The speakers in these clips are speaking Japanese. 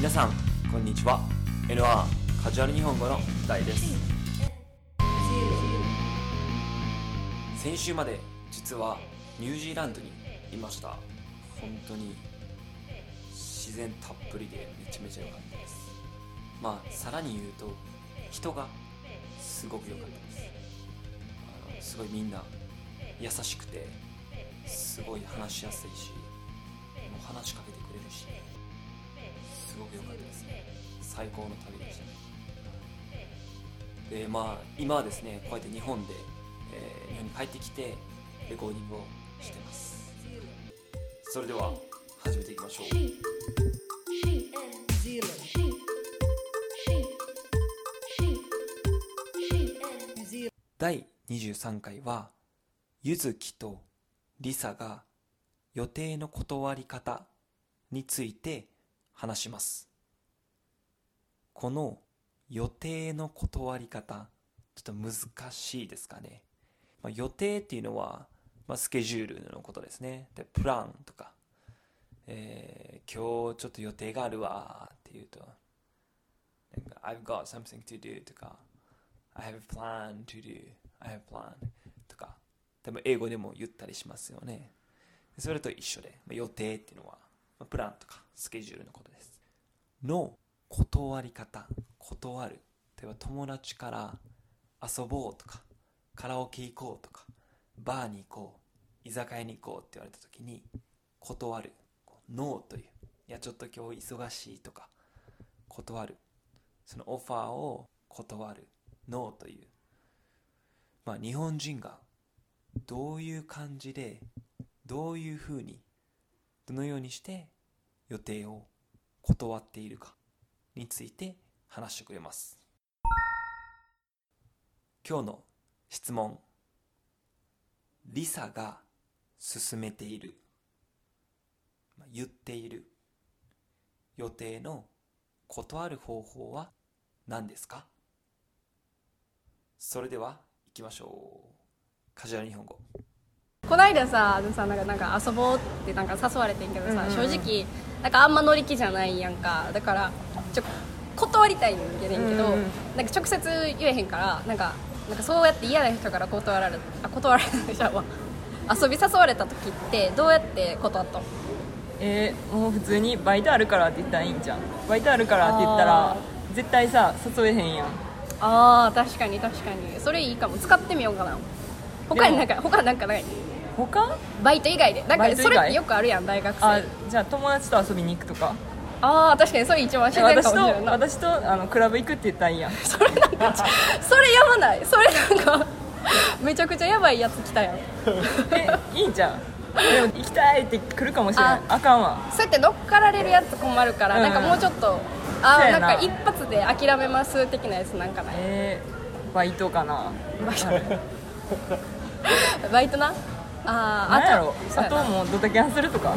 皆さんこんにちは。NR カジュアル日本語の大です。先週まで実はニュージーランドにいました。本当に自然たっぷりでめちゃめちゃ良かったです。まあさらに言うと人がすごく良かったです。あのすごいみんな優しくてすごい話しやすいしもう話しかけてくれるしごく良かったですね。最高の旅でしたね。でまあ今はですねこうやって日本で、えー日本に帰ってきてレコーディングをしてます。それでは始めていきましょう.第23回はゆずきとりさが予定の断り方について話します。この予定の断り方ちょっと難しいですかね、まあ、予定っていうのは、まあ、スケジュールのことですね。でプランとか、えー今日ちょっと予定があるわっていうと I've got something to do とか I have a plan to do I have a plan とか。多分英語でも言ったりしますよね。それと一緒で、まあ予定っていうのは、プランとかスケジュールのことです。の断り方断る。例えば友達から遊ぼうとかカラオケ行こうとかバーに行こう居酒屋に行こうって言われた時に断る。ノーという。いやちょっと今日忙しいとか断る。そのオファーを断る。ノーという。まあ日本人がどういう感じでどういうふうにどのようにして予定を断っているかについて話してくれます。今日の質問。リサが進めている。言っている。予定の断る方法は何ですか？それでは行きましょう。カジュアル日本語。こないだささなんかなんか遊ぼうってなんか誘われてんけどさ、正直なんかあんま乗り気じゃないやんか。だからちょ断りたいんやねんけど、なんか直接言えへんからなんかなんかそうやって嫌な人から断られあ断られないじゃんわ。遊び誘われた時ってどうやって断ったのえーもう普通にバイトあるからって言ったらいいんじゃんバイトあるからって言ったあら絶対さ誘えへんやん。あー確かに確かに。それいいかも。使ってみようかな。他になんか他なんかない？他？バイト以外で。なんかバイト以外？それってよくあるやん大学生。あじゃあ友達と遊びに行くとか？ああ確かにそれ一番自然か私ともしれんな私とあのクラブ行くって言ったらいいやん。それなんか それやばない。それなんかめちゃくちゃやばいやつ来たやん。えいいんじゃん。でも行きたいって来るかもしれない。あかんわ。そうやって乗っかられるやつ困るから、うん。なんかもうちょっとあそうやな。んか一発で諦めます的なやつなんかない？えー、バイトかな。バイトバイトな？あー何やろ？そうやな。あともうドタキャンするとか？あ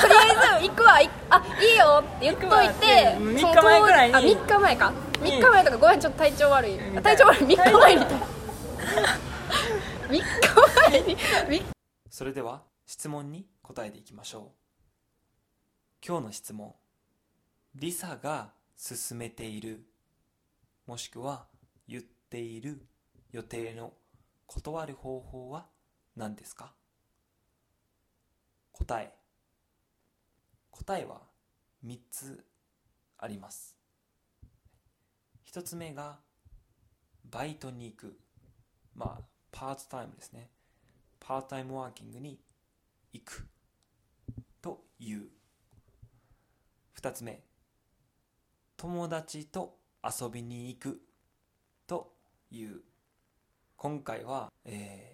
とりあえず行くわいあいいよって言っといて行くわ。ってその3日前ぐらいに。あ3日前か。に3日前とかごめんちょっと体調悪い。体調悪い3日前に。3日前に。み それでは質問に答えていきましょう。今日の質問。リサが進めている。もしくは言っている予定の断る方法は？何ですか？答え。答えは3つあります。1つ目がバイトに行く。まあパートタイムですね。パートタイムワーキングに行く。という。2つ目。友達と遊びに行く。という。今回は、えー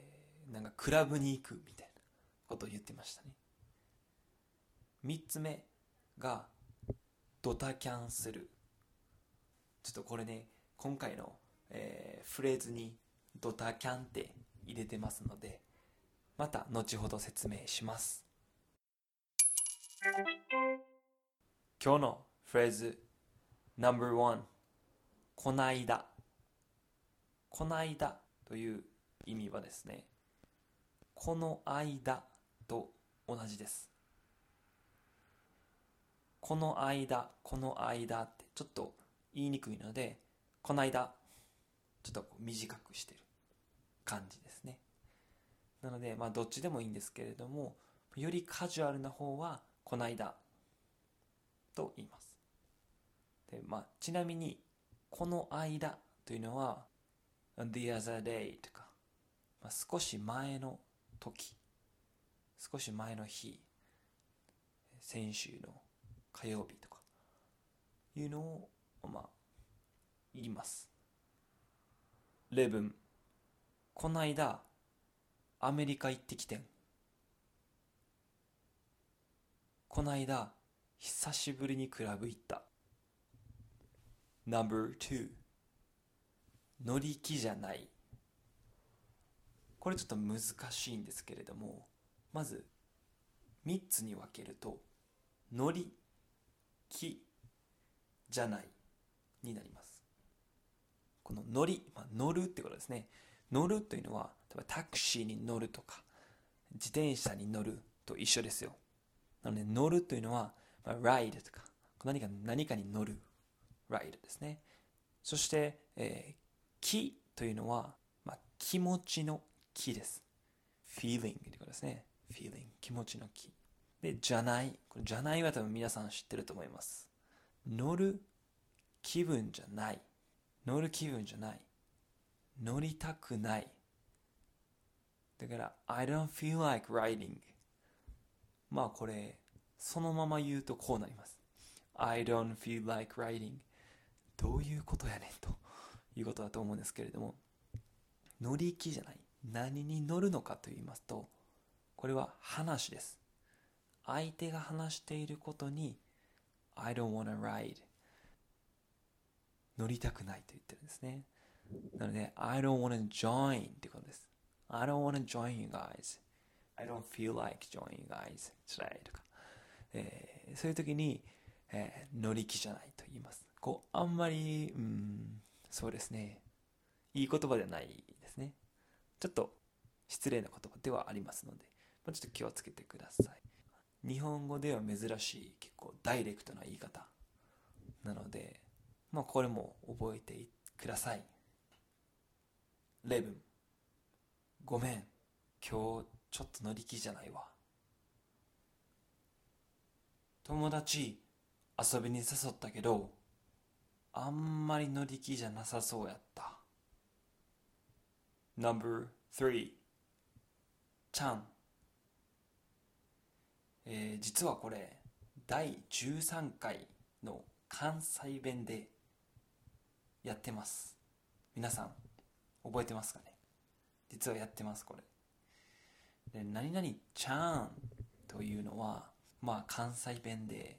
なんかクラブに行くみたいなことを言ってましたね。3つ目がドタキャンする。ちょっとこれね今回の、えーフレーズにドタキャンって入れてますのでまた後ほど説明します。今日のフレーズ No.1 こないだ。こないだという意味はですねこの間と同じですこの間、この間ってちょっと言いにくいので、この間、ちょっと短くしてる感じですね。なので、まあどっちでもいいんですけれども、よりカジュアルな方は、この間と言います。で、まあちなみに、この間というのは、the other day とか、まあ、少し前の時、少し前の日、先週の火曜日とか、いうのを、まあ、言います。例文、この間、アメリカ行ってきてん。この間、久しぶりにクラブ行った。No.2 乗り気じゃない。これちょっと難しいんですけれども、まず、3つに分けると、乗り、気、じゃない、になります。この乗り、まあ、乗るってことですね。乗るというのは、例えばタクシーに乗るとか、自転車に乗ると一緒ですよ。なので、乗るというのは、まあ、ride とか、何か何かに乗る、ride ですね。そして、えー、気というのは、まあ、気持ちの気です。feeling ってことですね。feeling 気持ちの気。で、じゃない。これじゃないは多分皆さん知ってると思います。乗る気分じゃない。乗る気分じゃない。乗りたくない。だから、I don't feel like riding. まあこれ、そのまま言うとこうなります。I don't feel like riding. どういうことやねんということだと思うんですけれども、乗り気じゃない。何に乗るのかと言いますと、これは話です。相手が話していることに、I don't wanna ride. 乗りたくないと言ってるんですね。なので、I don't wanna join ってことです。I don't wanna join you guys. I don't feel like joining you guys 辛いとか、えーそういう時に、えー乗り気じゃないと言います。こう、あんまり、うん、そうですね。いい言葉ではない。ちょっと失礼な言葉ではありますので、まあ、ちょっと気をつけてください。日本語では珍しい結構ダイレクトな言い方なので、まあこれも覚えてください。例文。ごめん。今日ちょっと乗り気じゃないわ。友達遊びに誘ったけど、あんまり乗り気じゃなさそうやった。No.3 ちゃん、えー実はこれ第13回の関西弁でやってます。皆さん覚えてますかね？実はやってますこれ。で何々ちゃんというのはまあ関西弁で、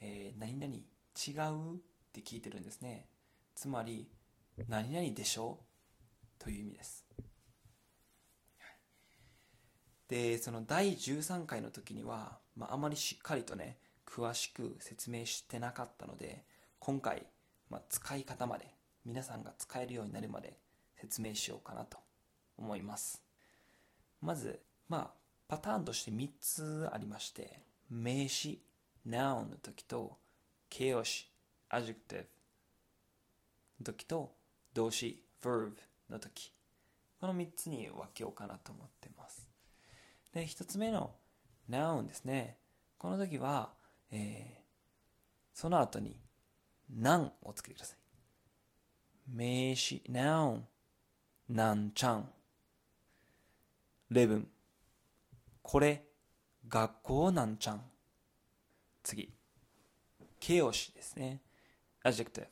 えー何々違うって聞いてるんですね。つまり何々でしょ？という意味です。でその第13回の時には、まあ、まりしっかりとね詳しく説明してなかったので今回、まあ、使い方まで皆さんが使えるようになるまで説明しようかなと思います。まずまあパターンとして3つありまして名詞 noun の時と形容詞 adjective の時と動詞 verb の時この3つに分けようかなと思ってますで、一つ目の noun ですね。この時は、えーその後に nan をつけてください。名詞 noun なんちゃん。例文。これ、学校なんちゃん。次。形容詞ですね。adjective。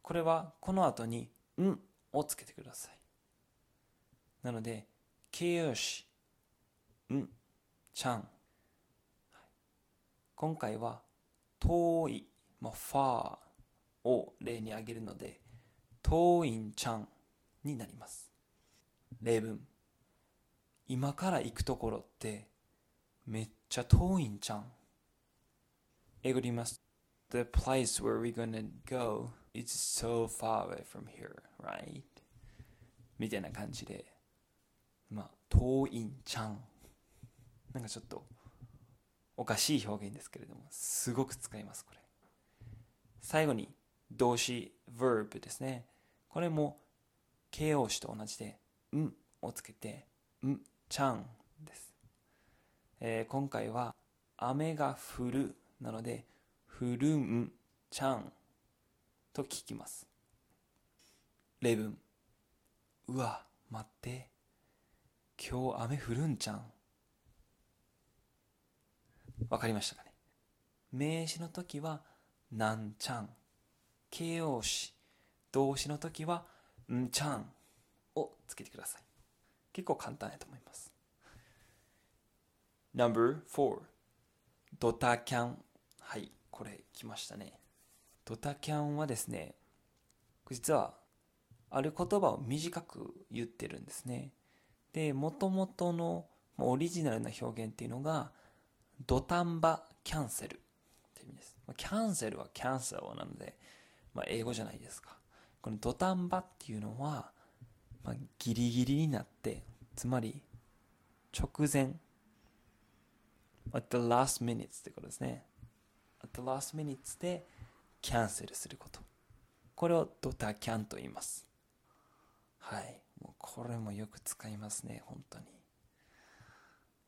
これは、この後に、んをつけてください。なので、形容詞、ん、ちゃん。今回は、遠い、まあ、far を例に挙げるので、遠いんちゃんになります。例文。今から行くところって、めっちゃ遠いんちゃん。英語で言います。The place where we're gonna go It's so far away from here, right? みたいな感じで、まあ、遠いんちゃん。なんかちょっとおかしい表現ですけれどもすごく使いますこれ。最後に動詞 verb ですね。これも形容詞と同じで「ん」をつけて「んちゃん」です、えー今回は雨が降るなので降るんちゃん。と聞きます。例文うわ待って。今日雨降るんちゃん？わかりましたかね？名詞の時はなんちゃん。形容詞動詞の時はんちゃん。をつけてください。結構簡単やと思います。No.4 ドタキャン。はいこれ来ましたね。ドタキャンはですね実はある言葉を短く言ってるんですね。で元々のまあオリジナルな表現っていうのがドタンバキャンセルって意味です。キャンセルはキャンセルなので、まあ、英語じゃないですか。このドタンバっていうのは、まあ、ギリギリになってつまり直前。at the last minutes ってことですね。at the last minutes でキャンセルすること。これをドタキャンと言います。はい。もうこれもよく使いますね。本当に。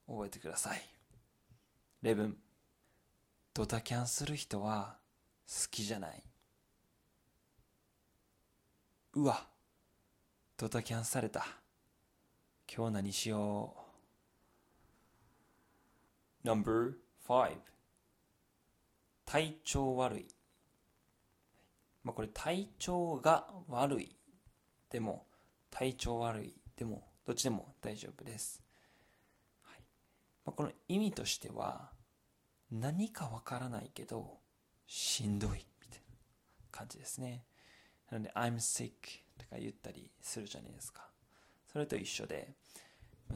覚えてください。例文ドタキャンする人は好きじゃない。うわ。ドタキャンされた。今日何しよう。Number 5体調悪い。まあこれ体調が悪い。でも体調悪い。でもどっちでも大丈夫です、はい。まあ、この意味としては何かわからないけどしんどいみたいな感じですね。なので I'm sick とか言ったりするじゃないですか。それと一緒で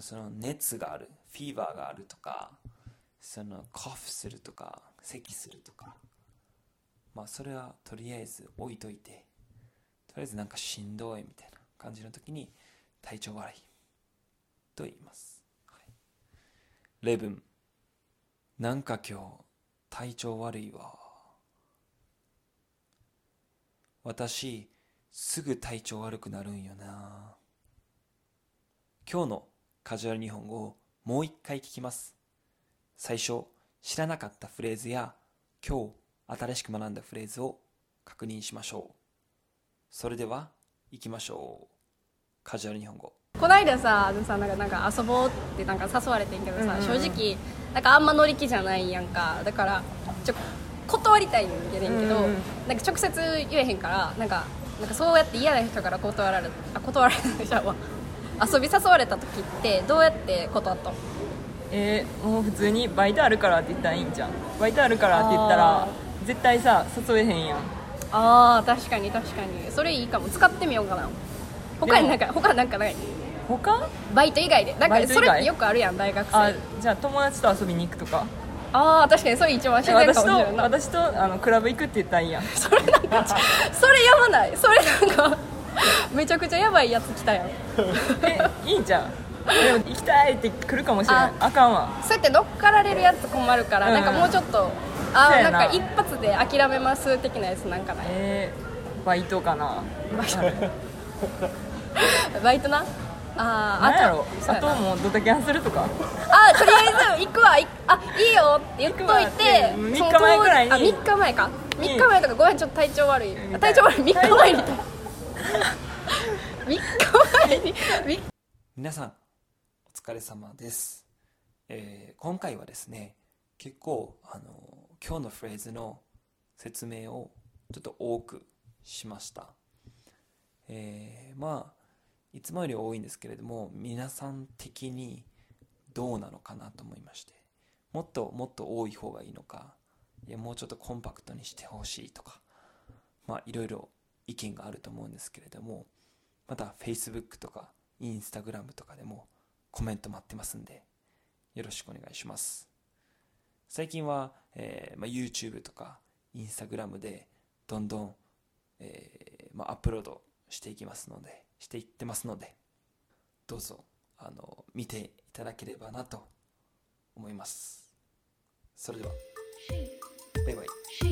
その熱があるフィーバーがあるとかそのコフするとか咳するとかまあそれはとりあえず置いといてとりあえずなんかしんどいみたいな感じの時に体調悪いと言います、はい、例文なんか今日体調悪いわ。私すぐ体調悪くなるんよな。今日のカジュアル日本語をもう一回聞きます。最初知らなかったフレーズや今日新しく学んだフレーズを確認しましょう。それでは行きましょう。カジュアル日本語。こないだささなんかなんか遊ぼうってなんか誘われてんけどさ、正直なんかあんま乗り気じゃないやんか。だからちょ断りたいんやねんけど、うんうんなんか直接言えへんからなんかなんかそうやって嫌な人から断られあ断られないじゃんわ。遊び誘われた時ってどうやって断ったのえーもう普通にバイトあるからって言ったらいいんじゃんバイトあるからって言ったあら絶対さ誘えへんやん。あー確かに確かに。それいいかも。使ってみようかな。他になんか他なんかない？他？バイト以外で？なんかそれってよくあるやん大学生。あじゃあ友達と遊びに行くとか？ああ確かにそれ一番自然か私ともしれんな。私とあのクラブ行くって言ったらいいや。んそれなんか それやばない。それなんかめちゃくちゃやばいやつ来たやん。えいいんじゃんでも行きたいって来るかもしれないあかんわ。そうやって乗っかられるやつ困るから、うん。なんかもうちょっとあな。んか一発で諦めます的なやつなんかない？えー、バイトかな。バイト。バイトな？あー何やあともうドタキャンするとか。あとりあえず行くわ。いあいいよって言っといててうんその3日前ぐらいに。あ3日前か。に3日前とかごめんちょっと体調悪い。体調悪い3日前に3日前に。み 皆さんお疲れ様です、えー今回はですね結構あの今日のフレーズの説明をちょっと多くしました、えーまあいつもより多いんですけれども皆さん的にどうなのかなと思いましてもっともっと多い方がいいのかいやもうちょっとコンパクトにしてほしいとかまあいろいろ意見があると思うんですけれどもまた Facebook とか Instagram とかでもコメント待ってますんでよろしくお願いします。最近は、えーまあ、YouTube とか Instagram でどんどん、えーまあ、アップロードしていきますのでしていってますのでどうぞあの見ていただければなと思います。それではバイバイ